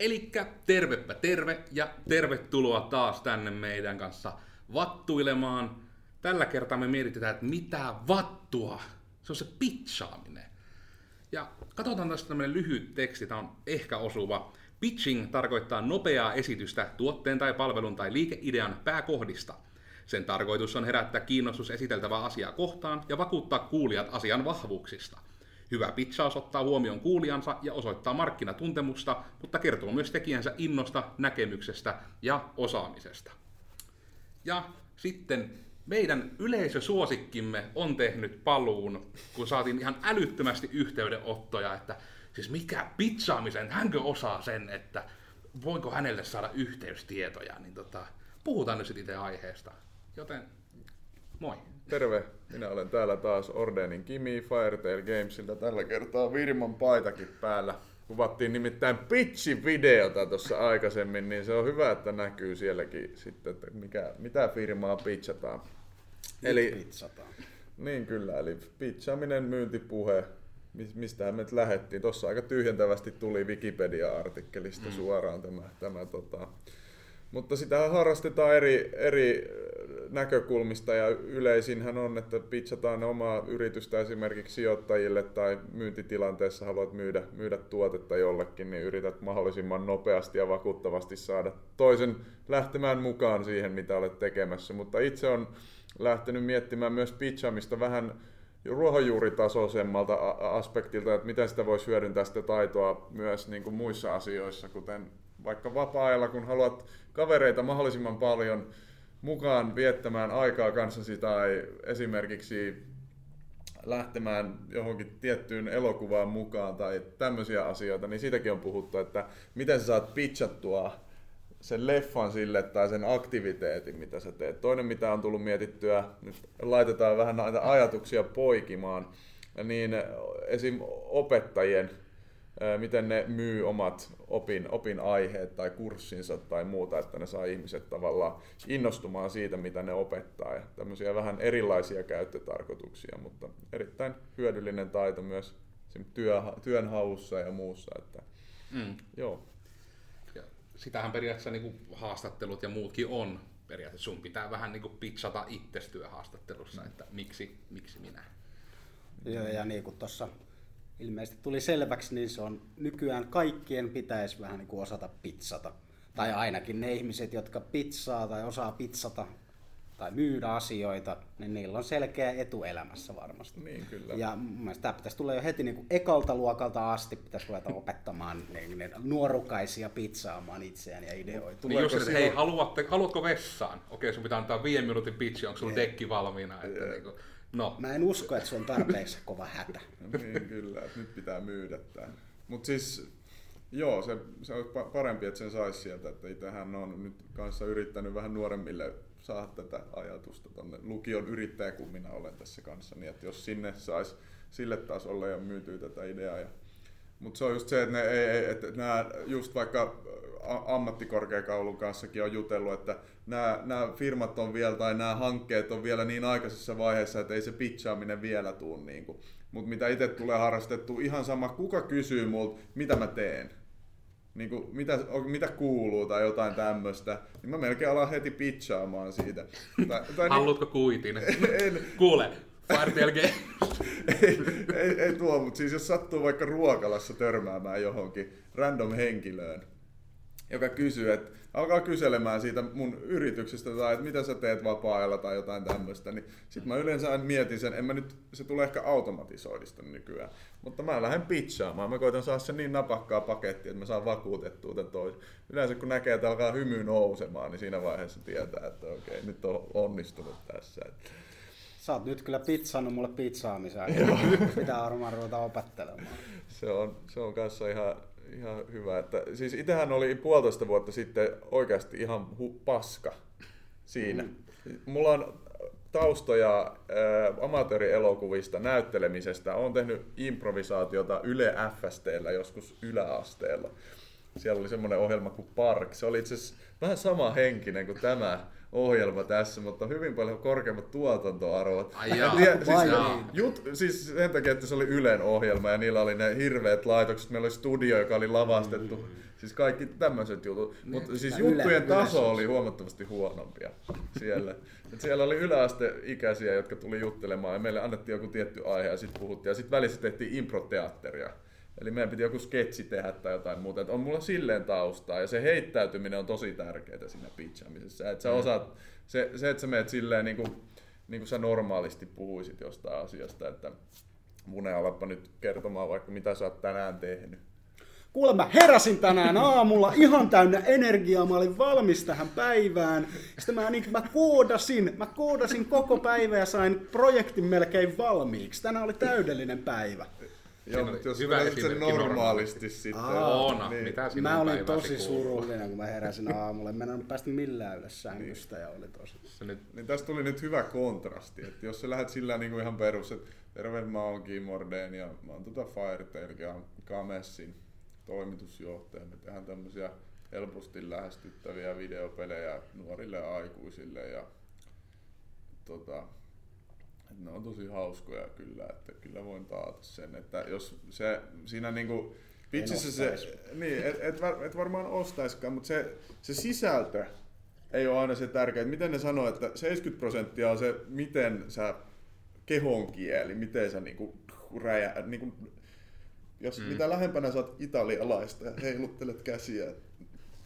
Elikkä tervepä terve ja tervetuloa taas tänne meidän kanssa vattuilemaan. Tällä kertaa me mietitään, että mitä vattua, se on se pitchaaminen. Ja katsotaan tästä tämmöinen lyhyt teksti, tämä on ehkä osuva. Pitching tarkoittaa nopeaa esitystä tuotteen tai palvelun tai liikeidean pääkohdista. Sen tarkoitus on herättää kiinnostus esiteltävää asiaa kohtaan ja vakuuttaa kuulijat asian vahvuuksista. Hyvä pitchaus ottaa huomioon kuulijansa ja osoittaa markkinatuntemusta, mutta kertoo myös tekijänsä innosta, näkemyksestä ja osaamisesta. Ja sitten meidän yleisösuosikkimme on tehnyt paluun, kun saatiin ihan älyttömästi yhteydenottoja, että siis mikä pitchaamisen, hänkö osaa sen, että voinko hänelle saada yhteystietoja, niin tota, puhutaan nyt sitten itse aiheesta. Joten moi. Terve, minä olen täällä taas Ordenin Kimi Firetail Gamesilta. Tällä kertaa Virman paitakin päällä. Kuvattiin nimittäin pitchin videota tuossa aikaisemmin, niin se on hyvä, että näkyy sielläkin sitten, että mikä, mitä firmaa pitchataan. Eli pitchataan. Niin kyllä, eli pitchaaminen, myyntipuhe, mistähän me lähdettiin. Tuossa aika tyhjentävästi tuli Wikipedia-artikkelista mm. suoraan tämä, tämä tota, mutta sitä harrastetaan eri, eri näkökulmista ja yleisinhän on, että pitchataan omaa yritystä esimerkiksi sijoittajille tai myyntitilanteessa haluat myydä, myydä tuotetta jollekin, niin yrität mahdollisimman nopeasti ja vakuuttavasti saada toisen lähtemään mukaan siihen, mitä olet tekemässä. Mutta itse on lähtenyt miettimään myös pitchaamista vähän ruohonjuuritasoisemmalta aspektilta, että miten sitä voisi hyödyntää sitä taitoa myös niin kuin muissa asioissa, kuten vaikka vapaa-ajalla, kun haluat kavereita mahdollisimman paljon mukaan viettämään aikaa kanssasi tai esimerkiksi lähtemään johonkin tiettyyn elokuvaan mukaan tai tämmöisiä asioita, niin siitäkin on puhuttu, että miten sä saat pitchattua sen leffan sille tai sen aktiviteetin, mitä sä teet. Toinen, mitä on tullut mietittyä, nyt laitetaan vähän näitä ajatuksia poikimaan, niin esim. opettajien miten ne myy omat opin, opinaiheet tai kurssinsa tai muuta, että ne saa ihmiset tavallaan innostumaan siitä, mitä ne opettaa. Ja tämmöisiä vähän erilaisia käyttötarkoituksia, mutta erittäin hyödyllinen taito myös työ, työnhaussa ja muussa. Että, mm. joo. Ja sitähän periaatteessa niin kuin haastattelut ja muutkin on. Periaatteessa sun pitää vähän niin kuin pitchata itse työhaastattelussa, että miksi, miksi minä. Joo, ja niin kuin tuossa ilmeisesti tuli selväksi, niin se on nykyään kaikkien pitäisi vähän niin kuin osata pizzata. Tai ainakin ne ihmiset, jotka pizzaa tai osaa pizzata tai myydä asioita, niin niillä on selkeä etu elämässä varmasti. Niin, kyllä. Ja mun mielestä tämä pitäisi tulla jo heti niin kuin ekalta luokalta asti, pitäisi ruveta opettamaan niin, niin nuorukaisia pizzaamaan itseään ja ideoita. Niin jos, että hei, haluatte, haluatko vessaan? Okei, sun pitää antaa viiden minuutin pitchi, onko sulla dekki valmiina? Että niin kuin, No. Mä en usko, että se on tarpeeksi kova hätä. niin, kyllä, että nyt pitää myydä tämä. Mutta siis, joo, se, se olisi parempi, että sen saisi sieltä. Että itsehän on nyt kanssa yrittänyt vähän nuoremmille saada tätä ajatusta tuonne lukion yrittäjä, kun minä olen tässä kanssa. Niin että jos sinne saisi sille tasolle ja myytyy tätä ideaa. Ja, mutta se on just se, että, ne ei, että nämä just vaikka ammattikorkeakoulun kanssakin on jutellut, että nämä, nämä firmat on vielä tai nämä hankkeet on vielä niin aikaisessa vaiheessa, että ei se pitchaaminen vielä tule. Niin Mutta mitä itse tulee harrastettu, ihan sama kuka kysyy multa, mitä mä teen. Niin kuin, mitä, mitä kuuluu tai jotain tämmöistä, niin mä melkein alan heti pitchaamaan siitä. Tai, tai niin- Haluatko niin, kuitin? en, Kuule, ei, ei, ei tuo, mutta siis jos sattuu vaikka ruokalassa törmäämään johonkin random henkilöön, joka kysyy, että alkaa kyselemään siitä mun yrityksestä tai että mitä sä teet vapaa-ajalla tai jotain tämmöistä, niin sit mä yleensä mietin sen, en mä nyt, se tulee ehkä automatisoidista nykyään, mutta mä lähden pitchaamaan, mä koitan saada sen niin napakkaa pakettia, että mä saan vakuutettua tämän toisen. Yleensä kun näkee, että alkaa hymy nousemaan, niin siinä vaiheessa tietää, että okei, nyt on onnistunut tässä. Sä oot nyt kyllä pizzannut mulle pizzaamiseen. Pitää varmaan ruveta opettelemaan. Se on, se on kanssa ihan, ihan hyvä. Että, siis itsehän oli puolitoista vuotta sitten oikeasti ihan hu- paska siinä. Mm. Mulla on taustoja ä, amatöörielokuvista, näyttelemisestä. Olen tehnyt improvisaatiota Yle FSTllä joskus yläasteella. Siellä oli semmoinen ohjelma kuin Park. Se oli itse asiassa vähän sama henkinen kuin tämä ohjelma tässä, mutta hyvin paljon korkeammat tuotantoarvot. Ai jaa, siis, vai niin? jut, siis sen takia, että se oli Ylen ohjelma ja niillä oli ne hirveät laitokset. Meillä oli studio, joka oli lavastettu. Siis kaikki tämmöiset jutut. Mutta siis Yle- juttujen Yle taso se on oli huomattavasti huonompia siellä. Et siellä oli yläasteikäisiä, jotka tuli juttelemaan ja meille annettiin joku tietty aihe ja sitten puhuttiin. Ja sitten välissä tehtiin improteatteria. Eli meidän piti joku sketsi tehdä tai jotain muuta. Et on mulla silleen taustaa ja se heittäytyminen on tosi tärkeää siinä pitchaamisessa. Et sä osaat, se, se, että sä meet silleen niin kuin, niin kuin sä normaalisti puhuisit jostain asiasta, että Mune, alatpa nyt kertomaan vaikka mitä sä oot tänään tehnyt. Kuule, mä heräsin tänään aamulla ihan täynnä energiaa, mä olin valmis tähän päivään. Sitten mä, niin, mä koodasin, mä koodasin koko päivä ja sain projektin melkein valmiiksi. Tänään oli täydellinen päivä. Joo, on mutta jos hyvä sen normaalisti sitten. Oona, niin. mitä sinun Mä olin tosi kuuluu? surullinen, kun mä heräsin aamulla. Mä en päästä millään ylös sängystä ja oli tosi... Se nyt Niin tästä tuli nyt hyvä kontrasti, että jos sä lähdet sillä niin kuin ihan perus, että terve mä oon Kim Morden ja mä oon tota Firetail ja Kamessin toimitusjohtaja. Me tehdään tämmöisiä helposti lähestyttäviä videopelejä nuorille aikuisille ja tota, ne on tosi hauskoja kyllä, että kyllä voin taata sen, että jos se siinä niinku pitsissä se, niin, et, et, var, et varmaan ostaiskaan, mutta se, se sisältö ei ole aina se tärkeä. että Miten ne sanoo, että 70 prosenttia on se, miten sä kehon kieli, miten sä niinku räjä, niinku, jos mm. mitä lähempänä sä oot italialaista ja heiluttelet käsiä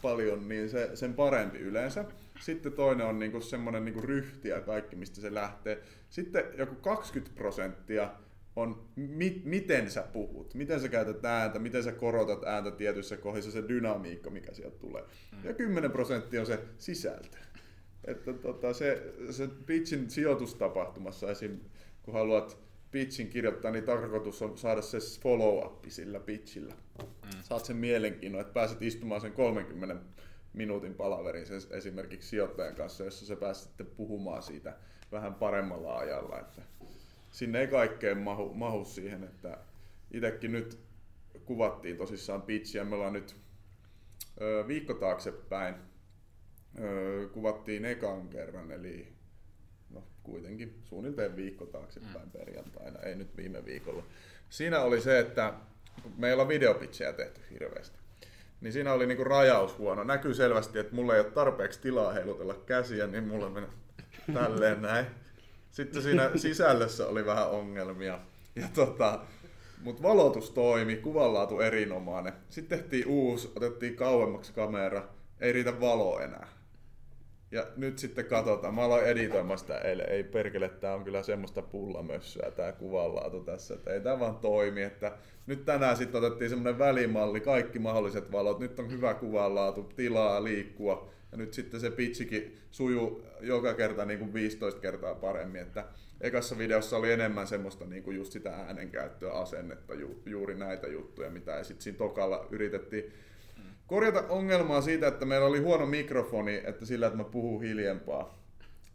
paljon, niin se, sen parempi yleensä. Sitten toinen on niinku semmoinen niinku ryhti ja kaikki, mistä se lähtee. Sitten joku 20 prosenttia on, mi- miten sä puhut, miten sä käytät ääntä, miten sä korotat ääntä tietyissä kohdissa, se dynamiikka, mikä sieltä tulee. Ja 10 prosenttia on se sisältö. Että tota, se, se pitchin sijoitustapahtumassa esim. kun haluat pitchin kirjoittaa, niin tarkoitus on saada se follow-up sillä pitchillä. Saat sen mielenkiinnon, että pääset istumaan sen 30 minuutin palaverin sen esimerkiksi sijoittajan kanssa, jossa sä pääset sitten puhumaan siitä vähän paremmalla ajalla. Että sinne ei kaikkeen mahu, mahu siihen, että itsekin nyt kuvattiin tosissaan pitchiä. Me ollaan nyt ö, viikko taaksepäin ö, kuvattiin ekan kerran, eli no kuitenkin suunnilleen viikko taaksepäin perjantaina, ei nyt viime viikolla. Siinä oli se, että meillä on videopitsejä tehty hirveästi, niin siinä oli niinku rajaus huono. Näkyy selvästi, että mulla ei ole tarpeeksi tilaa heilutella käsiä, niin mulla meni tälleen näin. Sitten siinä sisällössä oli vähän ongelmia. Ja tota, mutta valotus toimi, kuvanlaatu erinomainen. Sitten tehtiin uusi, otettiin kauemmaksi kamera, ei riitä valo enää. Ja nyt sitten katsotaan, mä aloin editoimaan sitä eilen, ei perkele, tää on kyllä semmoista pullamössöä tää kuvanlaatu tässä, että ei tää vaan toimi, että nyt tänään sitten otettiin semmoinen välimalli, kaikki mahdolliset valot, nyt on hyvä kuvanlaatu, tilaa liikkua, ja nyt sitten se pitsikin sujuu joka kerta niin kuin 15 kertaa paremmin, että ekassa videossa oli enemmän semmoista niin kuin just sitä äänenkäyttöä, asennetta, ju, juuri näitä juttuja, mitä sitten siinä tokalla yritettiin korjata ongelmaa siitä, että meillä oli huono mikrofoni, että sillä, että mä puhun hiljempaa.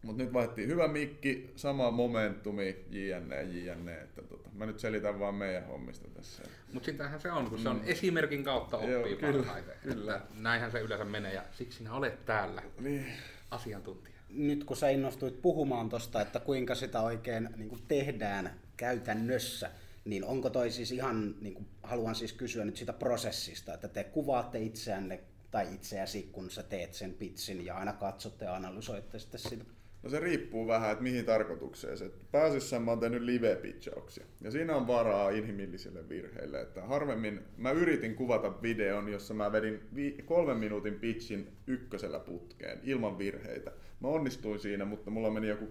Mutta nyt vaihdettiin hyvä mikki, sama momentumi, jne, jne. Että tota, mä nyt selitän vaan meidän hommista tässä. Mutta sitähän se on, kun se on esimerkin kautta oppii Mm. Joo, kyllä, parhaiten. kyllä. Näinhän se yleensä menee ja siksi sinä olet täällä Niin. asiantuntija. Nyt kun sä innostuit puhumaan tosta, että kuinka sitä oikein niin kuin tehdään käytännössä, niin onko toi siis ihan, niin kuin, haluan siis kysyä nyt sitä prosessista, että te kuvaatte itseänne tai itseäsi, kun sä teet sen pitsin ja aina katsotte ja analysoitte sitten sitä. No se riippuu vähän, että mihin tarkoitukseen se. Pääasiassa mä oon tehnyt live-pitchauksia. Ja siinä on varaa inhimillisille virheille. Että harvemmin mä yritin kuvata videon, jossa mä vedin vi- kolmen minuutin pitchin ykkösellä putkeen ilman virheitä. Mä onnistuin siinä, mutta mulla meni joku 12-13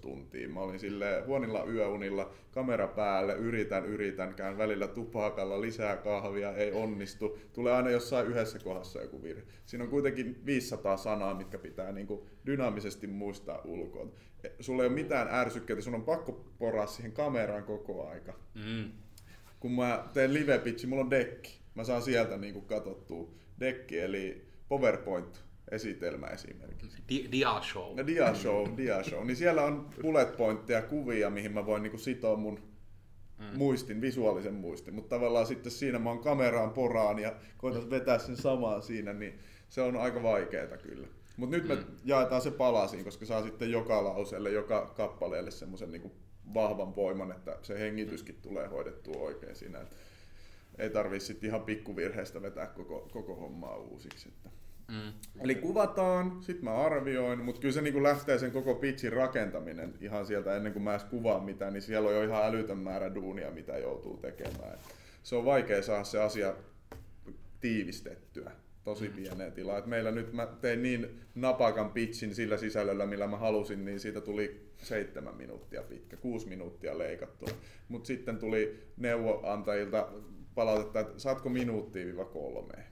tuntia. Mä olin sille huonilla yöunilla, kamera päälle, yritän, yritän, käyn välillä tupakalla, lisää kahvia, ei onnistu. Tulee aina jossain yhdessä kohdassa joku virhe. Siinä on kuitenkin 500 sanaa, mitkä pitää niin kuin dynaamisesti muistaa ulkoa. Sulla ei ole mitään ärsykkeitä, sun on pakko poraa siihen kameraan koko aika. Mm. Kun mä teen live pitchi, mulla on dekki. Mä saan sieltä niin kuin katsottua dekki, eli PowerPoint esitelmä esimerkiksi. Di- dia show. Ja dia show, dia show, niin siellä on bullet pointteja, kuvia, mihin mä voin niinku sitoa mun mm. muistin, visuaalisen muistin, mutta tavallaan sitten siinä mä oon kameraan poraan ja koitan vetää sen samaan siinä, niin se on aika vaikeaa kyllä. Mutta nyt me mm. jaetaan se palasiin, koska saa sitten joka lauseelle, joka kappaleelle semmoisen niin vahvan voiman, että se hengityskin tulee hoidettua oikein siinä. Että ei tarvii sitten ihan pikkuvirheestä vetää koko, koko hommaa uusiksi. Että. Mm. Eli kuvataan, sitten mä arvioin, mutta kyllä se niin lähtee sen koko pitchin rakentaminen ihan sieltä ennen kuin mä edes kuvaan mitään, niin siellä on jo ihan älytön määrä duunia, mitä joutuu tekemään. Se on vaikea saada se asia tiivistettyä tosi mm. pieneen tilaan. Et meillä nyt mä tein niin napakan pitchin sillä sisällöllä, millä mä halusin, niin siitä tuli seitsemän minuuttia pitkä, kuusi minuuttia leikattua. Mutta sitten tuli neuvoantajilta palautetta, että saatko minuuttia kolme.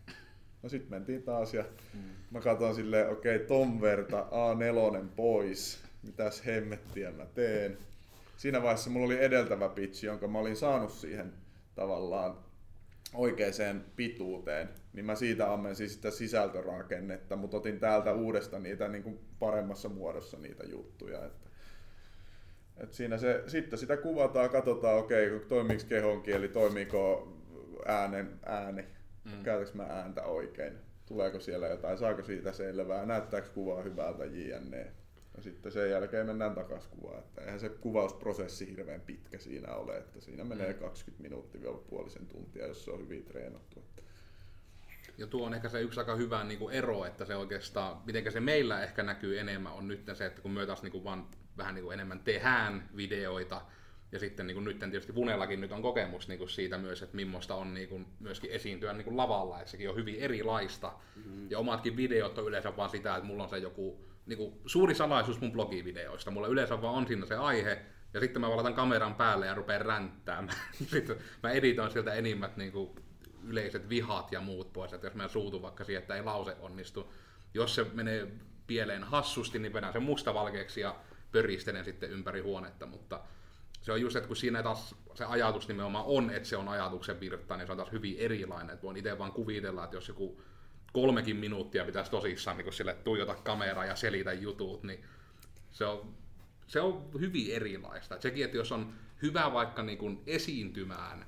No sitten mentiin taas ja mm. mä katson silleen, okei, okay, ton verta A4 pois, mitäs hemmettiä mä teen. Siinä vaiheessa mulla oli edeltävä pitchi, jonka mä olin saanut siihen tavallaan oikeaan pituuteen, niin mä siitä ammensin sitä sisältörakennetta, mutta otin täältä uudesta niitä niin kuin paremmassa muodossa niitä juttuja. Että, että siinä se, sitten sitä kuvataan, katsotaan, okei, okay, toimiiko kehonkieli, toimiiko äänen ääni, mm. käytänkö mä ääntä oikein, tuleeko siellä jotain, saako siitä selvää, näyttääkö kuvaa hyvältä jne. Ja sitten sen jälkeen mennään takaisin kuvaan. Että eihän se kuvausprosessi hirveän pitkä siinä ole, että siinä menee 20 mm. minuuttia vielä puolisen tuntia, jos se on hyvin treenattu. Ja tuo on ehkä se yksi aika hyvä niin kuin ero, että se oikeastaan, miten se meillä ehkä näkyy enemmän, on nyt se, että kun me taas niin kuin vaan vähän niin kuin enemmän tehdään videoita, ja sitten niin kuin nyt tietysti Vunellakin nyt on kokemus niin kuin siitä myös, että millaista on niin kuin myöskin esiintyä niin kuin lavalla, että sekin on hyvin erilaista. Mm-hmm. Ja omatkin videot on yleensä vaan sitä, että mulla on se joku niin kuin, suuri salaisuus mun blogivideoista. Mulla yleensä vaan on siinä se aihe, ja sitten mä valatan kameran päälle ja rupean ränttäämään. sitten mä editoin sieltä enimmät niin kuin, yleiset vihat ja muut pois, että jos mä suutu vaikka siihen, että ei lause onnistu. Jos se menee pieleen hassusti, niin vedän sen mustavalkeaksi ja pöristelen sitten ympäri huonetta, mutta se on just, että kun siinä taas se ajatus nimenomaan on, että se on ajatuksen virta, niin se on taas hyvin erilainen. Että voin itse vaan kuvitella, että jos joku kolmekin minuuttia pitäisi tosissaan niin sille tuijota kameraa ja selitä jutut, niin se on, se on hyvin erilaista. Et sekin, että jos on hyvä vaikka niin kuin esiintymään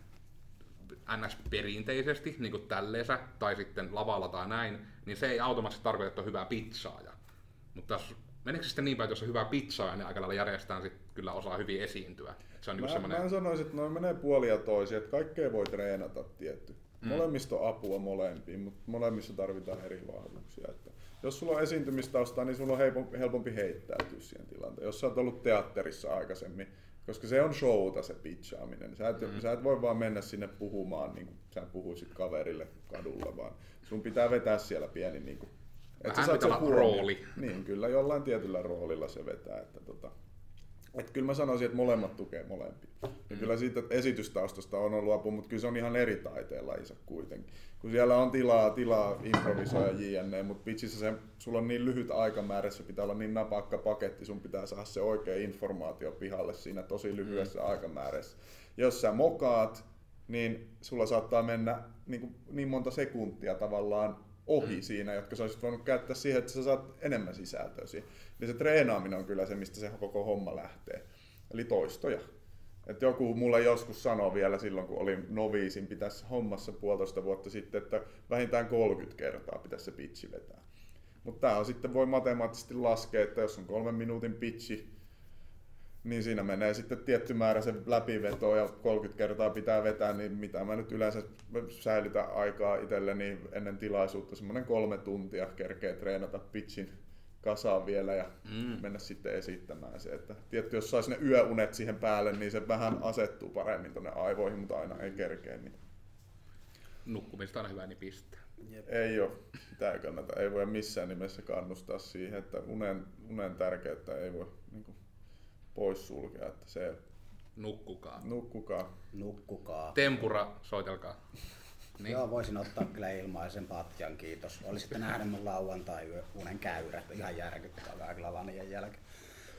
ns. perinteisesti, niin kuin tälleensä, tai sitten lavalla tai näin, niin se ei automaattisesti tarkoita, että on hyvä pizzaaja. Mutta Meneekö sitten niin päin, että jos on hyvä pizza, niin aika lailla järjestetään sit kyllä osaa hyvin esiintyä? Se on niin mä, semmoinen... mä sanoisin, että noin menee puolia toisia, että kaikkea voi treenata tietty. Mm. Molemmista on apua molempiin, mutta molemmissa tarvitaan eri vahvuuksia. Että jos sulla on esiintymistausta, niin sulla on helpompi, helpompi heittäytyä siihen tilanteeseen. Jos sä oot ollut teatterissa aikaisemmin, koska se on showta se pitchaaminen. Sä et, mm. sä et voi vaan mennä sinne puhumaan niin kuin sä puhuisit kaverille kadulla, vaan sun pitää vetää siellä pieni niin kuin, Vähän pitää olla rooli. Niin, kyllä jollain tietyllä roolilla se vetää. Että tota, että kyllä mä sanoisin, että molemmat tukee molempia. Ja mm. kyllä siitä esitystaustasta on ollut apu, mutta kyllä se on ihan eri taiteen lajissa kuitenkin. Kun siellä on tilaa, tilaa improvisoida jne, mutta pitsissä se, sulla on niin lyhyt aikamäärä, se pitää olla niin napakka paketti, sun pitää saada se oikea informaatio pihalle siinä tosi lyhyessä mm. aikamäärässä. Jos sä mokaat, niin sulla saattaa mennä niin, kuin, niin monta sekuntia tavallaan ohi mm. siinä, jotka sä olisit voinut käyttää siihen, että sä saat enemmän sisältöä siihen. Eli se treenaaminen on kyllä se, mistä se koko homma lähtee. Eli toistoja. Et joku mulle joskus sanoi vielä silloin, kun olin noviisin, pitäisi hommassa puolitoista vuotta sitten, että vähintään 30 kertaa pitäisi se pitchi vetää. Mutta tämä on sitten, voi matemaattisesti laskea, että jos on kolmen minuutin pitchi, niin siinä menee sitten tietty määrä se läpiveto ja 30 kertaa pitää vetää, niin mitä mä nyt yleensä säilytän aikaa itselleni ennen tilaisuutta, semmoinen kolme tuntia kerkee treenata pitchin kasaan vielä ja mm. mennä sitten esittämään se. Että tietty, jos saisi ne yöunet siihen päälle, niin se vähän asettuu paremmin tuonne aivoihin, mutta aina ei kerkeä. Niin... Nukkumista on hyvä, niin pistää. Jep. Ei ole, tämä kannata. Ei voi missään nimessä kannustaa siihen, että unen, unen tärkeyttä ei voi niin kuin, poissulkea. Että se, Nukkukaa. Nukkukaa. Nukkukaa. Tempura, soitelkaa. Niin. Joo, voisin ottaa kyllä ilmaisen patjan, kiitos. Olisitte nähdä mun lauantai unen käyrät, ihan järkyttävää kyllä lanien jälkeen.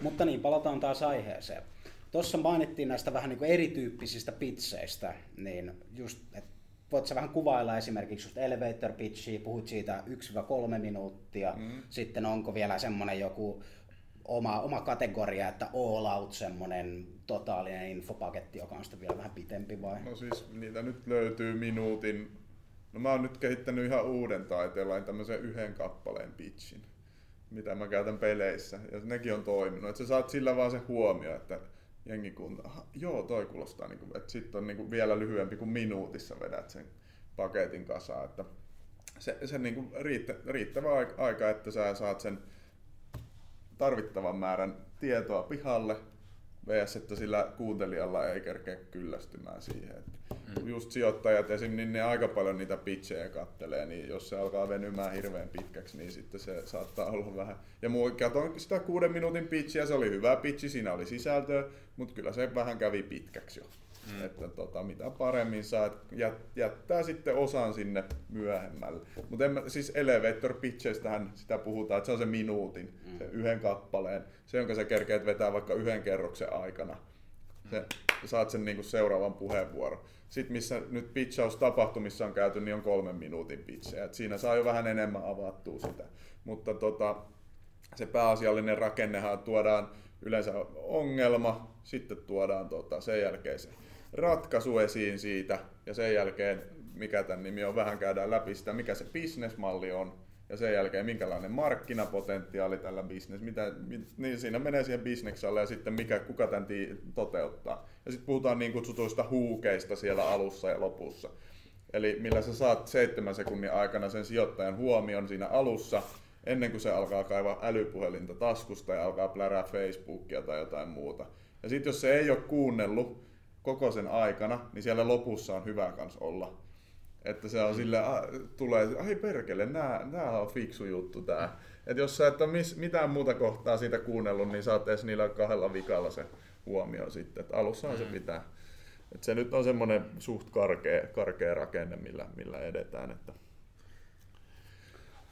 Mutta niin, palataan taas aiheeseen. Tuossa mainittiin näistä vähän niin kuin erityyppisistä pitseistä, niin just, että voit sä vähän kuvailla esimerkiksi just elevator pitchiä, puhut siitä 1-3 minuuttia, mm. sitten onko vielä semmoinen joku oma, oma kategoria, että all out semmonen totaalinen infopaketti, joka on sitten vielä vähän pitempi vai? No siis niitä nyt löytyy minuutin. No mä oon nyt kehittänyt ihan uuden taiteella tämmöisen yhden kappaleen pitchin, mitä mä käytän peleissä. Ja nekin on toiminut. Että sä saat sillä vaan se huomio, että jengi kun, aha, joo toi kuulostaa, niin kuin, että sitten on niin kuin vielä lyhyempi kuin minuutissa vedät sen paketin kasaan. Että se, se niin kuin riittä, riittävä aika, että sä saat sen tarvittavan määrän tietoa pihalle, vs. että sillä kuuntelijalla ei kerkeä kyllästymään siihen. Että mm. Just sijoittajat esim. niin ne aika paljon niitä pitchejä kattelee, niin jos se alkaa venymään hirveän pitkäksi, niin sitten se saattaa olla vähän... Ja muu, katon sitä kuuden minuutin pitchiä, se oli hyvä pitchi, siinä oli sisältöä, mutta kyllä se vähän kävi pitkäksi jo. Mm. Että tota, mitä paremmin saat, jättää sitten osan sinne myöhemmälle. Mutta siis elevator pitcheistähän sitä puhutaan, että se on se minuutin, mm. se yhden kappaleen, se jonka sä kerkeet vetää vaikka yhden kerroksen aikana. Se, saat sen niinku seuraavan puheenvuoron. Sitten missä nyt pitchaus-tapahtumissa on käyty, niin on kolmen minuutin pitchejä. Et siinä saa jo vähän enemmän avattua sitä. Mutta tota, se pääasiallinen rakennehan tuodaan yleensä ongelma, sitten tuodaan tota, sen jälkeen se ratkaisu esiin siitä ja sen jälkeen, mikä tämän nimi on, vähän käydään läpi sitä, mikä se bisnesmalli on ja sen jälkeen minkälainen markkinapotentiaali tällä bisnes, mitä, niin siinä menee siihen bisneksalle ja sitten mikä, kuka tämän tii, toteuttaa. Ja sitten puhutaan niin kutsutuista huukeista siellä alussa ja lopussa. Eli millä sä saat seitsemän sekunnin aikana sen sijoittajan huomion siinä alussa, ennen kuin se alkaa kaivaa älypuhelinta taskusta ja alkaa plärää Facebookia tai jotain muuta. Ja sitten jos se ei ole kuunnellut koko sen aikana, niin siellä lopussa on hyvä kans olla. Että se on mm. sille, a, tulee, ai perkele, nää, nää on fiksu juttu tää. Että jos sä et ole mis, mitään muuta kohtaa siitä kuunnellut, niin saat edes niillä kahdella vikalla se huomio sitten. Että alussahan mm. se pitää. että se nyt on semmoinen suht karkea, karkea rakenne, millä, millä edetään. Että.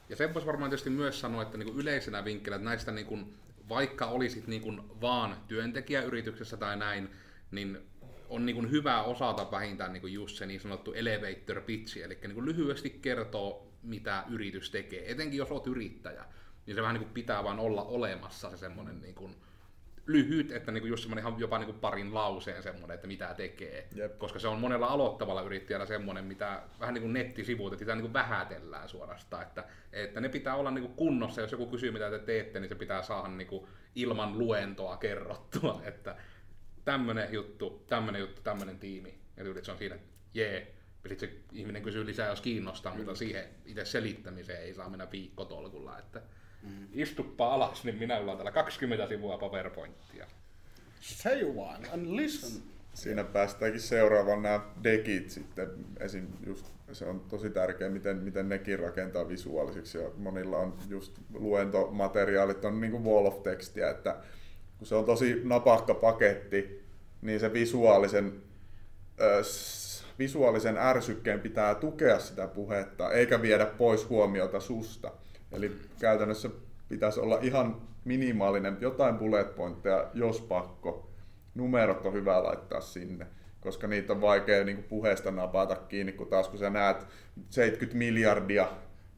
Ja sen voisi varmaan tietysti myös sanoa, että niin kuin yleisenä vinkkelä, että näistä niin kuin, vaikka olisit niin kuin vaan työntekijäyrityksessä tai näin, niin on niin kuin hyvä osata vähintään niin kuin just se niin sanottu elevator pitch, eli niin kuin lyhyesti kertoo, mitä yritys tekee. Etenkin jos olet yrittäjä, niin se vähän niin kuin pitää vaan olla olemassa se semmoinen niin kuin lyhyt, että niin kuin just semmoinen jopa niin kuin parin lauseen semmoinen, että mitä tekee. Jep. Koska se on monella aloittavalla yrittäjällä semmoinen, mitä vähän niin kuin nettisivuut, että sitä niin kuin vähätellään suorastaan. Että, että ne pitää olla niin kuin kunnossa, jos joku kysyy mitä te teette, niin se pitää saada niin kuin ilman luentoa kerrottua. Että, tämmönen juttu, tämmönen juttu, tämmönen tiimi. Ja tyylit se on siinä, jee. Ja sitten se ihminen kysyy lisää, jos kiinnostaa, mm. mutta siihen itse selittämiseen ei saa mennä viikkotolkulla. Että mm. istuppa alas, niin minä on täällä 20 sivua PowerPointia. Say one and listen. Siinä päästäänkin seuraavaan nämä dekit sitten. Esim. Just, se on tosi tärkeää, miten, miten nekin rakentaa visuaalisiksi. Ja monilla on just luentomateriaalit on niin kuin wall of textia, että kun se on tosi napakka paketti, niin se visuaalisen, visuaalisen ärsykkeen pitää tukea sitä puhetta, eikä viedä pois huomiota susta. Eli käytännössä pitäisi olla ihan minimaalinen, jotain bullet pointteja, jos pakko. Numerot on hyvä laittaa sinne, koska niitä on vaikea niin puheesta napata kiinni, kun taas kun sä näet 70 miljardia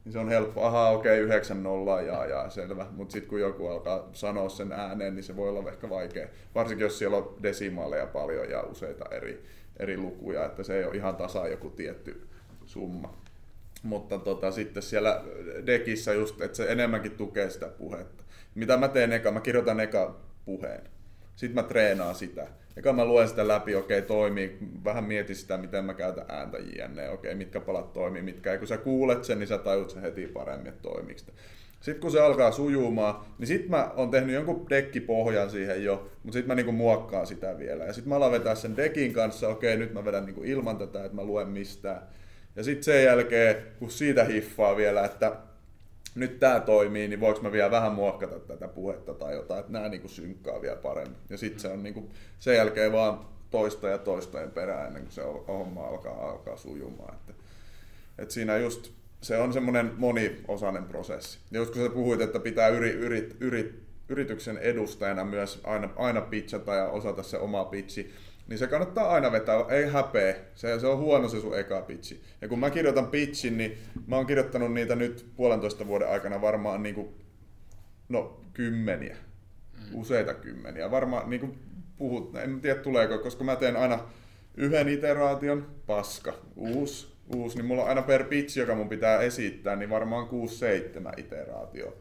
niin se on helppo, aha okei, okay, 9 nolla ja, ja selvä. Mutta sitten kun joku alkaa sanoa sen ääneen, niin se voi olla ehkä vaikea. Varsinkin jos siellä on desimaaleja paljon ja useita eri, eri lukuja, että se ei ole ihan tasa joku tietty summa. Mutta tota, sitten siellä dekissä just, että se enemmänkin tukee sitä puhetta. Mitä mä teen eka? Mä kirjoitan eka puheen. Sitten mä treenaan sitä. Eka mä luen sitä läpi, okei okay, toimii, vähän mietin sitä, miten mä käytän ääntä jne, okei, okay, mitkä palat toimii, mitkä ei. Kun sä kuulet sen, niin sä tajut sen heti paremmin, että toimiiko sitten kun se alkaa sujumaan, niin sitten mä oon tehnyt jonkun dekkipohjan siihen jo, mutta sitten mä niinku muokkaan sitä vielä. Ja sitten mä alan vetää sen dekin kanssa, okei nyt mä vedän niinku ilman tätä, että mä luen mistään. Ja sitten sen jälkeen, kun siitä hiffaa vielä, että nyt tämä toimii, niin voiko mä vielä vähän muokata tätä puhetta tai jotain, että nämä niinku synkkaa vielä paremmin. Ja sitten se on niinku, sen jälkeen vaan toista ja toistojen perään ennen kuin se homma alkaa, alkaa sujumaan. Että, että siinä just se on semmoinen moniosainen prosessi. Ja just kun sä puhuit, että pitää yri, yrit, yrit, yrityksen edustajana myös aina, aina pitchata ja osata se oma pitchi, niin se kannattaa aina vetää, ei häpeä. Se, se on huono se sun eka pitchi. Ja kun mä kirjoitan pitchin, niin mä oon kirjoittanut niitä nyt puolentoista vuoden aikana varmaan niin kuin, no kymmeniä. mm. useita kymmeniä. Varmaan niin kuin puhut, en tiedä tuleeko, koska mä teen aina yhden iteraation, paska, uusi, uusi, niin mulla on aina per pitch, joka mun pitää esittää, niin varmaan 6-7 iteraatio.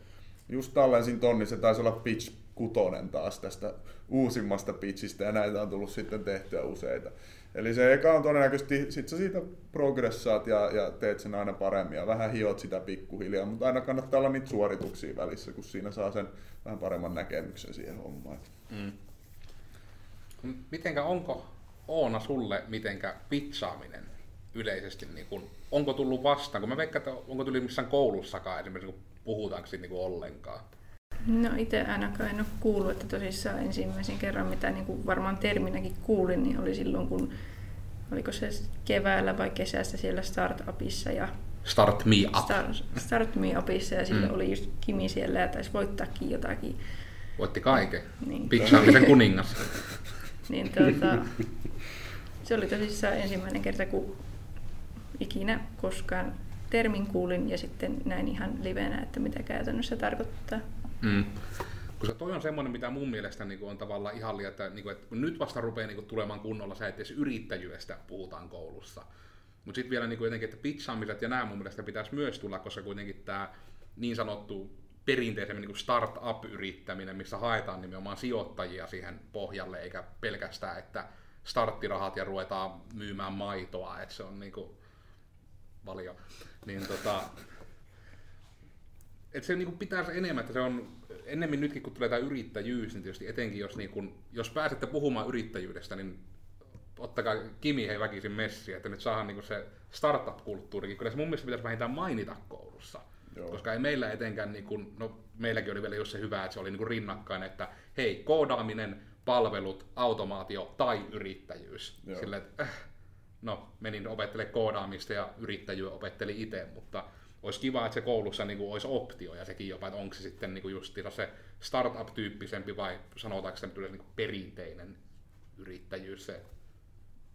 Just tallensin tonni, se taisi olla pitch kutonen taas tästä uusimmasta pitchistä ja näitä on tullut sitten tehtyä useita. Eli se eka on todennäköisesti, sit sä siitä progressaat ja, ja teet sen aina paremmin ja vähän hiot sitä pikkuhiljaa, mutta aina kannattaa olla niitä suorituksia välissä, kun siinä saa sen vähän paremman näkemyksen siihen hommaan. Mm. Mitenkä onko Oona sulle mitenkä pitsaaminen yleisesti, niin kun, onko tullut vastaan? Kun mä veikkaan, että onko tullut missään koulussakaan esimerkiksi, kun puhutaanko siitä niin ollenkaan? No itse ainakaan en ole kuullut, että tosissaan ensimmäisen kerran, mitä niin kuin varmaan terminäkin kuulin, niin oli silloin, kun oliko se keväällä vai kesässä siellä startupissa ja Start Me Up. Start, start Me Upissa ja sillä mm. oli just Kimi siellä ja taisi voittaakin jotakin. Voitti kaiken. Niin. Pitchaamisen kuningas. niin tuota, se oli tosissaan ensimmäinen kerta, kun ikinä koskaan termin kuulin ja sitten näin ihan livenä, että mitä käytännössä tarkoittaa. Mm. Koska toi on semmoinen, mitä mun mielestä niin on tavallaan ihan liian, että, niin kun nyt vasta rupeaa niin kuin, tulemaan kunnolla sä että yrittäjyydestä puhutaan koulussa. Mutta sitten vielä niin kuin, jotenkin, että pitchaamiset ja nämä mun mielestä pitäisi myös tulla, koska kuitenkin tämä niin sanottu perinteisemmin niin startup-yrittäminen, missä haetaan nimenomaan sijoittajia siihen pohjalle, eikä pelkästään, että starttirahat ja ruvetaan myymään maitoa, että se on niin kuin valio. Niin tota, että se niin kuin pitäisi enemmän, että se on ennemmin nytkin kun tulee tämä yrittäjyys, niin tietysti etenkin jos, niin kuin, jos pääsette puhumaan yrittäjyydestä, niin ottakaa Kimi hei väkisin messiä, että nyt saadaan niin se startup-kulttuurikin, kyllä se mun mielestä pitäisi vähintään mainita koulussa. Joo. Koska ei meillä etenkään, niin kuin, no meilläkin oli vielä just se hyvä, että se oli niin rinnakkain, että hei, koodaaminen, palvelut, automaatio tai yrittäjyys. Sille, että, äh, no menin opettelemaan koodaamista ja yrittäjyyä opetteli itse, mutta olisi kiva, että se koulussa niin kuin olisi optio ja sekin jopa, että onko se sitten niin kuin se startup-tyyppisempi vai sanotaanko se niin kuin perinteinen yrittäjyys se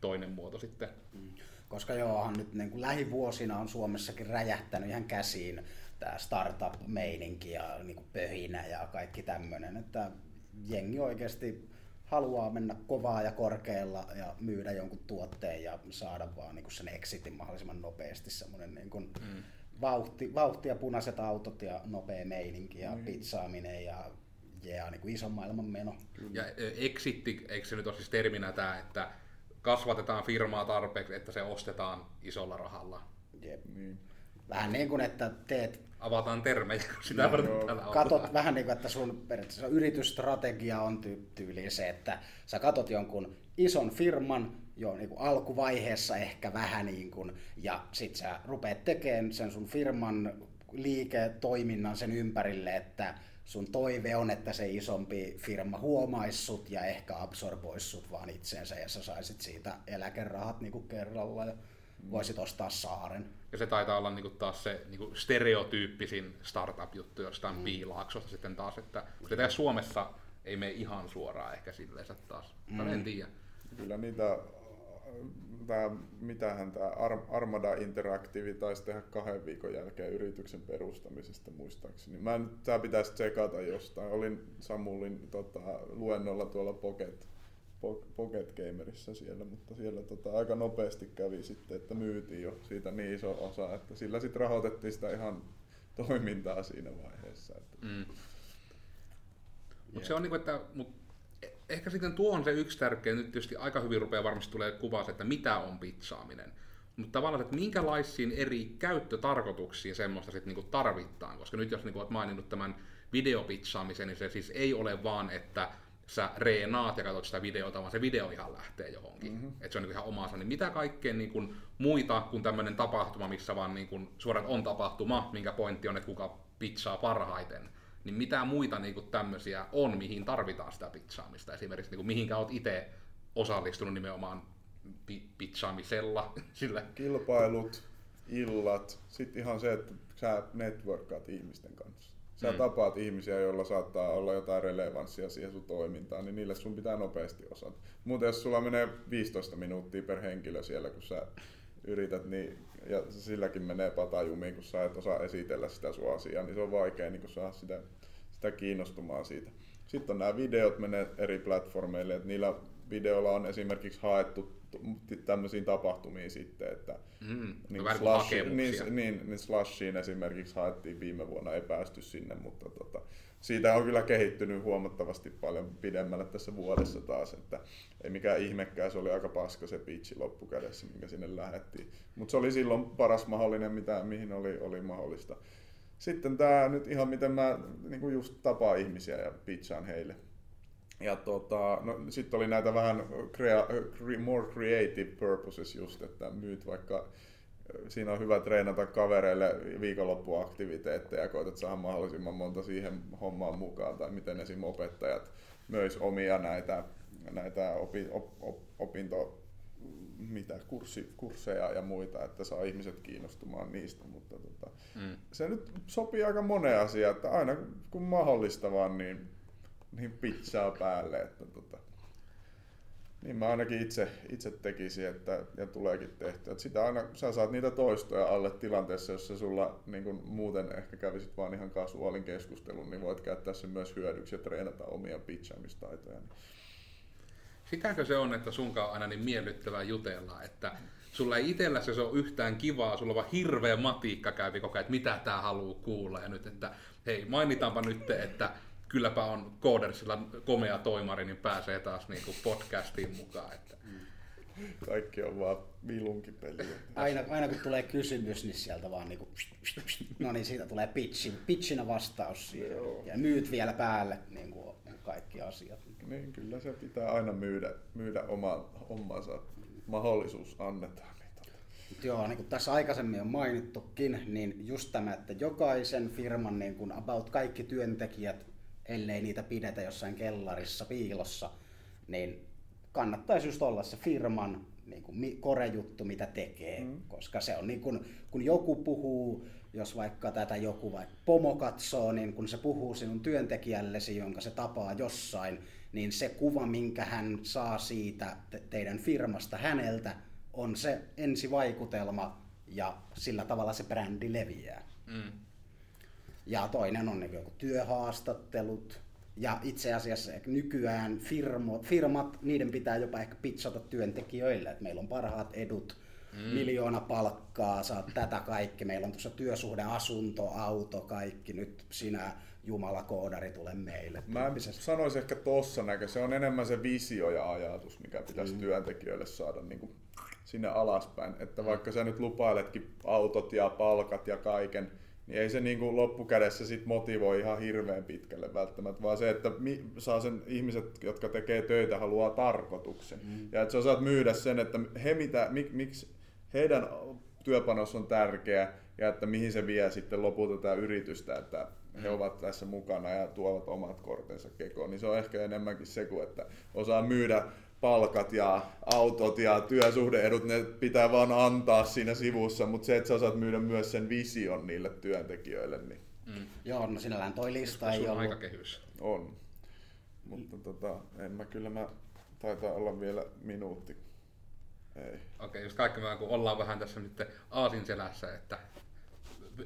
toinen muoto sitten. Mm. Koska joo, nyt niin kuin lähivuosina on Suomessakin räjähtänyt ihan käsiin tämä startup-meininki ja niin kuin pöhinä ja kaikki tämmöinen, että jengi oikeasti haluaa mennä kovaa ja korkealla ja myydä jonkun tuotteen ja saada vaan niin kuin sen exitin mahdollisimman nopeasti semmoinen niin kuin, mm vauhti, vauhti ja punaiset autot ja nopea meininki ja mm. pizzaaminen ja yeah, niin kuin ison maailman meno. Ja exitti, eikö se nyt ole siis terminä tämä, että kasvatetaan firmaa tarpeeksi, että se ostetaan isolla rahalla? Jep. Mm. Vähän niin kuin, että teet... Avataan termejä, kun sitä no, varten Katot vähän niin kuin, että sun periaatteessa yritysstrategia on ty- tyyliin se, että sä katot jonkun ison firman, jo niin kuin alkuvaiheessa ehkä vähän niin kuin, ja sit sä rupeat tekemään sen sun firman liiketoiminnan sen ympärille, että sun toive on, että se isompi firma huomaisi sut ja ehkä absorboisi sut vaan itseensä ja sä saisit siitä eläkerahat niin kuin kerralla ja voisit ostaa saaren. Ja se taitaa olla niin kuin taas se niin kuin stereotyyppisin startup-juttu jostain mm. piilaaksosta sitten taas, että kun se Suomessa ei mene ihan suoraan ehkä silleen taas, mm. en tiedä. Kyllä niitä tämä, mitähän tämä Armada Interactive taisi tehdä kahden viikon jälkeen yrityksen perustamisesta muistaakseni. Mä en, tämä pitäisi tsekata jostain. Olin Samulin tota, luennolla tuolla Pocket, Pocket Gamerissa siellä, mutta siellä tota, aika nopeasti kävi sitten, että myytiin jo siitä niin iso osa, että sillä sitten rahoitettiin sitä ihan toimintaa siinä vaiheessa. Että. Mm. Mutta se on niin kuin, että mut ehkä sitten tuo on se yksi tärkeä, nyt tietysti aika hyvin rupeaa varmasti tulee kuvaa että mitä on pitsaaminen. Mutta tavallaan, että minkälaisiin eri käyttötarkoituksiin semmoista sitten niinku tarvitaan, koska nyt jos niinku olet maininnut tämän videopitsaamisen, niin se siis ei ole vaan, että sä reenaat ja katsot sitä videota, vaan se video ihan lähtee johonkin. Mm-hmm. Että se on niin ihan omansa. Niin mitä kaikkea niin kuin muita kuin tämmöinen tapahtuma, missä vaan niin kuin, suoraan on tapahtuma, minkä pointti on, että kuka pitsaa parhaiten, niin mitä muita niin kuin tämmöisiä on, mihin tarvitaan sitä pitsaamista. Esimerkiksi niin kuin, mihinkä olet itse osallistunut nimenomaan pitsaamisella. Sillä. Kilpailut, illat, sitten ihan se, että sä networkkaat ihmisten kanssa. Sä mm. tapaat ihmisiä, joilla saattaa olla jotain relevanssia siihen sun toimintaan, niin niille sun pitää nopeasti osata. Muuten jos sulla menee 15 minuuttia per henkilö siellä, kun sä yrität, niin ja silläkin menee patajumiin, kun sä et osaa esitellä sitä sun asiaa, niin se on vaikea niin saada sitä, sitä kiinnostumaan siitä. Sitten on nämä videot menee eri platformeille, että niillä videoilla on esimerkiksi haettu tämmöisiin tapahtumiin sitten, että Mm. niin, slash, niin, niin, niin, Slashiin esimerkiksi haettiin viime vuonna, ei päästy sinne, mutta tota, siitä on kyllä kehittynyt huomattavasti paljon pidemmälle tässä vuodessa taas, että ei mikään ihmekään, se oli aika paska se pitchi loppukädessä, mikä sinne lähettiin. Mutta se oli silloin paras mahdollinen, mitä, mihin oli, oli mahdollista. Sitten tämä nyt ihan miten mä niin just tapaan ihmisiä ja pitchaan heille. Ja tota, no, sitten oli näitä vähän crea, more creative purposes just, että myyt vaikka siinä on hyvä treenata kavereille viikonloppuaktiviteetteja ja koetat saada mahdollisimman monta siihen hommaan mukaan, tai miten esim. opettajat myös omia näitä, näitä opi, op, op, opinto, mitä, kurssi, kursseja ja muita, että saa ihmiset kiinnostumaan niistä, mutta tota, mm. se nyt sopii aika moneen asiaan, että aina kun mahdollista vaan, niin, niin pizzaa päälle, että tota, niin mä ainakin itse, itse tekisin, että, ja tuleekin tehtyä. Että sitä aina, sä saat niitä toistoja alle tilanteessa, jossa sulla niin kun muuten ehkä kävisit vaan ihan kasuaalin keskustelun, niin voit käyttää sen myös hyödyksi ja treenata omia pitchaamistaitoja. Sitäkö se on, että sunkaan on aina niin miellyttävää jutella, että sulla ei itsellä se ole yhtään kivaa, sulla on vaan hirveä matiikka käypi koko ajan, että mitä tää haluaa kuulla. Ja nyt, että hei, mainitaanpa nyt, että kylläpä on Codersilla komea toimari, niin pääsee taas niin kuin podcastiin mukaan. Että. Kaikki on vaan vilunkipeliä. Aina, aina kun tulee kysymys, niin sieltä vaan niinku, no niin siitä tulee pitchin, pitchinä vastaus siihen. Joo. Ja myyt vielä päälle niin kuin kaikki asiat. Niin, kyllä se pitää aina myydä, myydä oma, omansa mahdollisuus annetaan. Joo, niin kuin tässä aikaisemmin on mainittukin, niin just tämä, että jokaisen firman niin kuin about kaikki työntekijät ellei niitä pidetä jossain kellarissa piilossa, niin kannattaisi just olla se firman niin kuin korejuttu, mitä tekee, mm. koska se on niin kuin, kun joku puhuu, jos vaikka tätä joku vaikka pomo katsoo, niin kun se puhuu sinun työntekijällesi, jonka se tapaa jossain, niin se kuva, minkä hän saa siitä te- teidän firmasta häneltä, on se ensivaikutelma ja sillä tavalla se brändi leviää. Mm. Ja toinen on niin joku työhaastattelut. Ja itse asiassa nykyään firmo, firmat, niiden pitää jopa ehkä pitsata työntekijöille, että meillä on parhaat edut, mm. miljoona palkkaa, saat tätä kaikki. Meillä on tuossa työsuhde, asunto, auto, kaikki. Nyt sinä jumalakoodari tule meille. Mä sanoisin ehkä tossa näkö, se on enemmän se visio ja ajatus, mikä pitäisi mm. työntekijöille saada niin kuin sinne alaspäin. Että vaikka sä nyt lupailetkin autot ja palkat ja kaiken, niin ei se niin kuin loppukädessä sit motivoi ihan hirveän pitkälle välttämättä, vaan se, että mi, saa sen ihmiset, jotka tekee töitä, haluaa tarkoituksen. Mm. Ja että sä osaat myydä sen, että he mitä, mik, miksi heidän työpanos on tärkeä ja että mihin se vie sitten lopulta tätä yritystä, että he mm. ovat tässä mukana ja tuovat omat kortensa kekoon, niin se on ehkä enemmänkin se kuin, että osaa myydä palkat ja autot ja työsuhdeedut, ne pitää vaan antaa siinä sivussa, mutta se, että sä osaat myydä myös sen vision niille työntekijöille. Niin... Mm. Joo, no sinällään toi lista ei ollut... aika kehys. On. Mutta tota, en mä kyllä, mä taitaa olla vielä minuutti. Ei. Okei, okay, just kaikki me kun ollaan vähän tässä nyt aasin selässä, että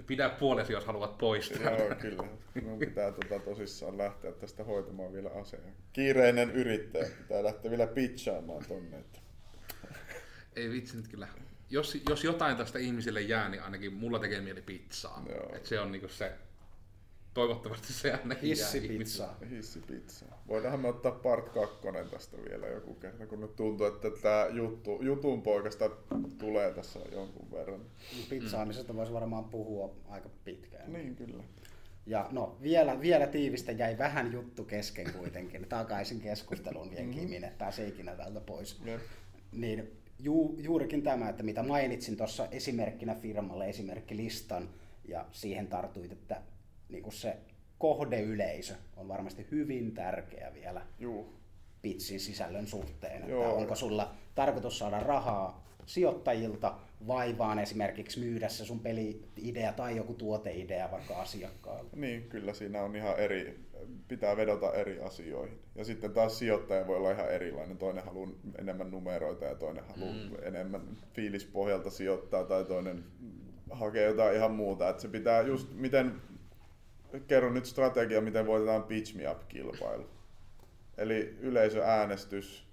pidä puolesi, jos haluat poistaa. Joo, kyllä. Minun pitää tota, tosissaan lähteä tästä hoitamaan vielä aseen. Kiireinen yrittäjä pitää lähteä vielä pitchaamaan tonne. Että. Ei vitsi nyt kyllä. Jos, jos jotain tästä ihmisille jää, niin ainakin mulla tekee mieli pizzaa. Et se on niinku se Toivottavasti se ainakin Hissipizza. Hissipizza. Voidaanhan me ottaa part kakkonen tästä vielä joku kerta, kun nyt tuntuu, että tämä juttu, jutun poikasta tulee tässä jonkun verran. Pizzaamisesta mm. voisi varmaan puhua aika pitkään. Niin, kyllä. Ja no, vielä, vielä tiivistä jäi vähän juttu kesken kuitenkin. Takaisin keskusteluun vielä mm-hmm. Kimin, että pääsee ikinä täältä pois. Yep. Niin ju, juurikin tämä, että mitä mainitsin tuossa esimerkkinä firmalle, esimerkkilistan, ja siihen tartuit, että niin kuin se kohdeyleisö on varmasti hyvin tärkeä vielä Juu. pitsin sisällön suhteen. Että onko sulla tarkoitus saada rahaa sijoittajilta vai vaan esimerkiksi myydä se sun peliidea tai joku tuoteidea vaikka asiakkaalle? Niin, kyllä siinä on ihan eri, pitää vedota eri asioihin. Ja sitten taas sijoittaja voi olla ihan erilainen. Toinen haluaa enemmän numeroita ja toinen haluaa mm. enemmän fiilispohjalta sijoittaa tai toinen hakee jotain ihan muuta. Että se pitää just, miten kerro nyt strategia, miten voitetaan Pitch Me Up-kilpailu. eli yleisöäänestys,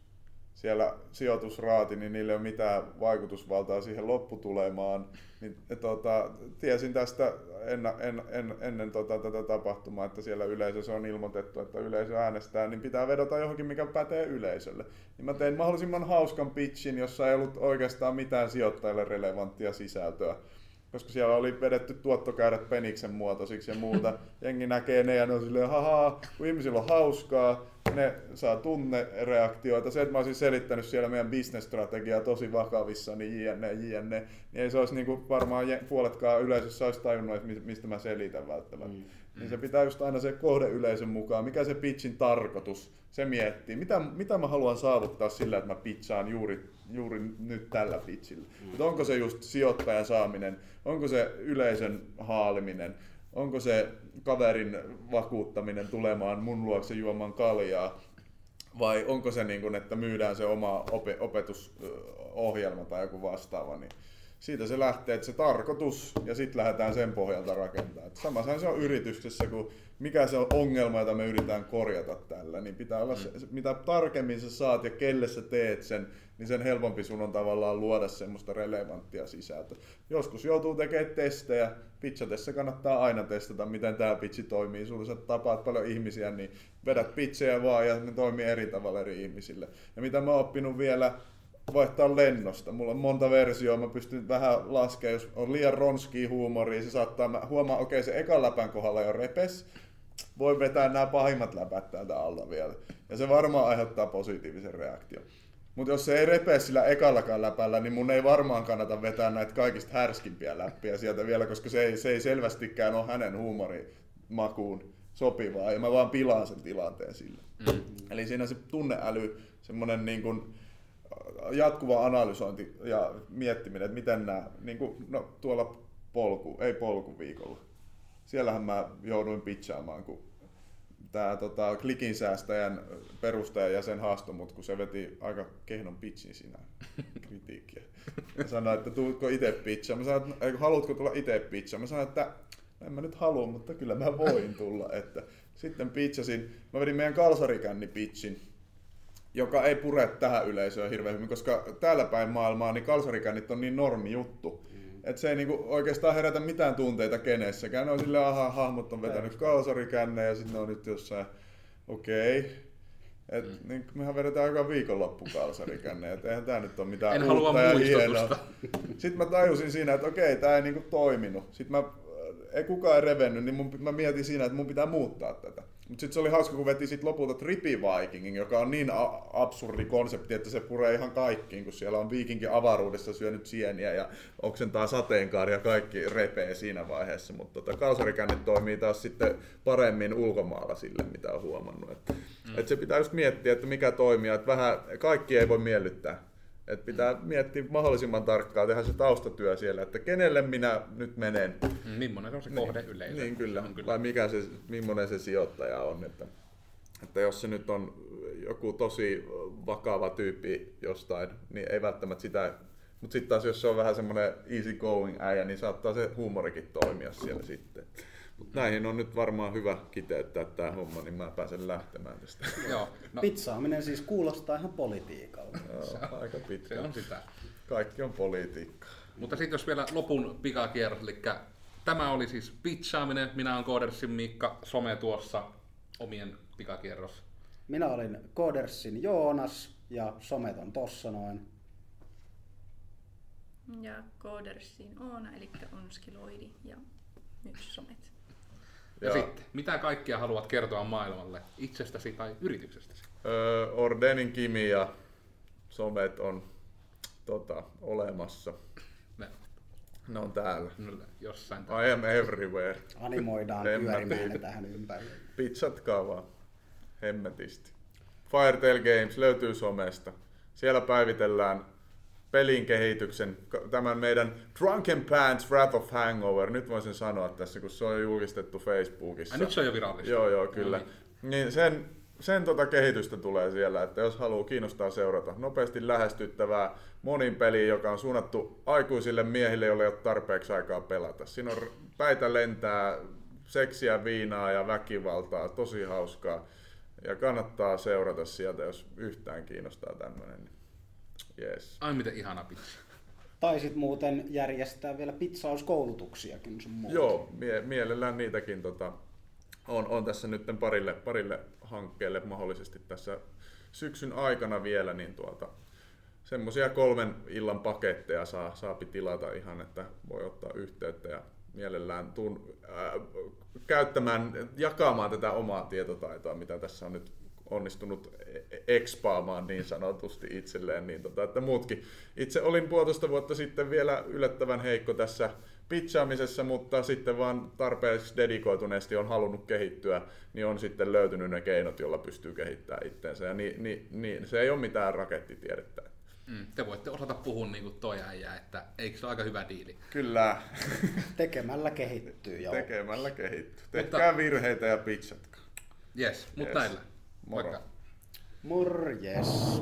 siellä sijoitusraati, niin niillä ei ole mitään vaikutusvaltaa siihen lopputulemaan. Niin, tota, tiesin tästä en, en, en, ennen tota, tätä tapahtumaa, että siellä yleisössä on ilmoitettu, että yleisö äänestää, niin pitää vedota johonkin, mikä pätee yleisölle. Niin mä tein mahdollisimman hauskan pitchin, jossa ei ollut oikeastaan mitään sijoittajille relevanttia sisältöä koska siellä oli vedetty tuottokäyrät peniksen muotoisiksi ja muuta. Jengi näkee ne ja ne on silleen, haha, kun ihmisillä on hauskaa, ne saa tunnereaktioita. Se, että mä olisin selittänyt siellä meidän bisnesstrategiaa tosi vakavissa, niin jne, jne, niin ei se olisi niin kuin varmaan puoletkaan yleisössä olisi tajunnut, että mistä mä selitän välttämättä. Mm. Niin se pitää just aina se kohdeyleisön mukaan, mikä se pitchin tarkoitus, se miettii, mitä, mitä mä haluan saavuttaa sillä, että mä pitchaan juuri, juuri nyt tällä pitchillä. Mm. onko se just sijoittajan saaminen, onko se yleisön haaliminen, onko se kaverin vakuuttaminen tulemaan mun luokse juomaan kaljaa, vai onko se niin kuin, että myydään se oma opetusohjelma tai joku vastaava, niin siitä se lähtee, että se tarkoitus ja sitten lähdetään sen pohjalta rakentamaan. Samahan se on yrityksessä, kun mikä se on ongelma, jota me yritetään korjata tällä, niin pitää olla se, mm. mitä tarkemmin sä saat ja kelle sä teet sen, niin sen helpompi sun on tavallaan luoda semmoista relevanttia sisältöä. Joskus joutuu tekemään testejä, pitchatessa kannattaa aina testata, miten tämä pitchi toimii. Sulla sä tapaat paljon ihmisiä, niin vedät pitchejä vaan ja ne toimii eri tavalla eri ihmisille. Ja mitä mä oon oppinut vielä, vaihtaa lennosta. Mulla on monta versioa, mä pystyn vähän laskemaan, jos on liian ronski huumoria, se saattaa, mä huomaan, okei okay, se ekan läpän kohdalla jo repes, voi vetää nämä pahimmat läpät täältä alla vielä. Ja se varmaan aiheuttaa positiivisen reaktion. Mutta jos se ei repee sillä ekallakaan läpällä, niin mun ei varmaan kannata vetää näitä kaikista härskimpiä läppiä sieltä vielä, koska se ei, se ei selvästikään ole hänen huumorimakuun sopivaa, ja mä vaan pilaan sen tilanteen sille. Mm. Eli siinä se tunneäly, semmoinen niin kuin, jatkuva analysointi ja miettiminen, että miten nämä, niin kuin, no tuolla polku, ei polkuviikolla, siellähän mä jouduin pitchaamaan, kun tämä tota, klikin säästäjän perustaja ja sen haastoi mut, kun se veti aika kehnon pitchin siinä kritiikkiä. Mä sanoin, että tuutko itse pitchaa. Mä sanoin, että haluatko tulla itse pitchaa? Mä sanoin, että en mä nyt halua, mutta kyllä mä voin tulla. Että sitten pitchasin, mä vedin meidän kalsarikänni pitchin, joka ei pure tähän yleisöön hirveän hyvin, koska täällä päin maailmaa niin kalsarikännit on niin normi juttu. Että se ei niinku oikeastaan herätä mitään tunteita kenessäkään. Ne on silleen, aha, hahmot on vetänyt kalsarikänne ja sitten ne on nyt jossain, okei. Okay. Et, mm. niin, mehän vedetään joka viikonloppu kalsarikänne, että eihän tää nyt ole mitään en uutta ja hienoa. Sitten mä tajusin siinä, että okei, tää ei niinku toiminut. Sitten mä, ei kukaan ei revennyt, niin mun, mä mietin siinä, että mun pitää muuttaa tätä. Mutta sitten se oli hauska, kun veti sit lopulta Tripi Vikingin, joka on niin a- absurdi konsepti, että se puree ihan kaikkiin, kun siellä on viikinkin avaruudessa syönyt sieniä ja oksentaa sateenkaari ja kaikki repee siinä vaiheessa. Mutta tota, kalsarikännit toimii taas sitten paremmin ulkomailla sille, mitä on huomannut. Et, mm. et se pitää just miettiä, että mikä toimii, että vähän kaikki ei voi miellyttää. Et pitää miettiä mahdollisimman tarkkaan, tehdä se taustatyö siellä, että kenelle minä nyt menen. Mm, millainen on se kohde niin, yleisö? Niin kyllä, kyllä. vai mikä se, millainen se sijoittaja on. Että, että jos se nyt on joku tosi vakava tyyppi jostain, niin ei välttämättä sitä mutta sitten taas jos se on vähän semmoinen easy going äijä, niin saattaa se huumorikin toimia siellä sitten. Mut näihin on nyt varmaan hyvä kiteyttää tämä homma, niin mä pääsen lähtemään tästä. Joo, no. Pizzaaminen siis kuulostaa ihan politiikalta. Joo, aika pitkä. Se on sitä. Kaikki on politiikkaa. Mutta sitten jos vielä lopun pikakierros, eli tämä oli siis pitchaaminen. Minä olen Koodersin Mikka, some tuossa omien pikakierros. Minä olin Koodersin Joonas ja somet on tossa noin. Ja Koodersin Oona, eli Onskiloidi ja nyt somet. Ja, ja sitten, mitä kaikkia haluat kertoa maailmalle itsestäsi tai yrityksestäsi? Öö, Ordenin Kimi ja somet on tota, olemassa. Ne. ne on täällä. No, jossain täällä. I am everywhere. Animoidaan pyörimään tähän ympärille. Pizzatkaa vaan. Hemmetisti. Firetail Games löytyy somesta. Siellä päivitellään pelin kehityksen, tämän meidän Drunken Pants Wrath of Hangover, nyt voisin sanoa tässä, kun se on julkistettu Facebookissa. Ja nyt se on jo virallista. Joo, joo, kyllä. No niin. niin sen, sen tota kehitystä tulee siellä, että jos haluaa kiinnostaa seurata nopeasti lähestyttävää monin peliä, joka on suunnattu aikuisille miehille, joille ei ole tarpeeksi aikaa pelata. Siinä on päitä lentää, seksiä, viinaa ja väkivaltaa, tosi hauskaa. ja kannattaa seurata sieltä, jos yhtään kiinnostaa tämmöinen. Yes. Ai miten ihana pitsi. Taisit muuten järjestää vielä pizzauskoulutuksiakin sun muuta. Joo, mie- mielellään niitäkin tota, on, on tässä nyt parille, parille hankkeelle mahdollisesti tässä syksyn aikana vielä, niin tuota, semmoisia kolmen illan paketteja saa, saapi tilata ihan, että voi ottaa yhteyttä ja mielellään tuun ää, käyttämään, jakamaan tätä omaa tietotaitoa, mitä tässä on nyt onnistunut ekspaamaan niin sanotusti itselleen, niin tota, että muutkin. Itse olin puolitoista vuotta sitten vielä yllättävän heikko tässä pitchaamisessa, mutta sitten vaan tarpeeksi dedikoituneesti on halunnut kehittyä, niin on sitten löytynyt ne keinot, joilla pystyy kehittämään itseensä. Ja niin, niin, niin, se ei ole mitään rakettitiedettä. Mm, te voitte osata puhua niin kuin toi äijä, että eikö se ole aika hyvä diili? Kyllä, Tekemällä kehittyy. Joo. tekemällä kehittyy. Tehkää virheitä ja pitchatkaa. Yes, mutta Yes. näillä. Moro. Moikka. Morjes.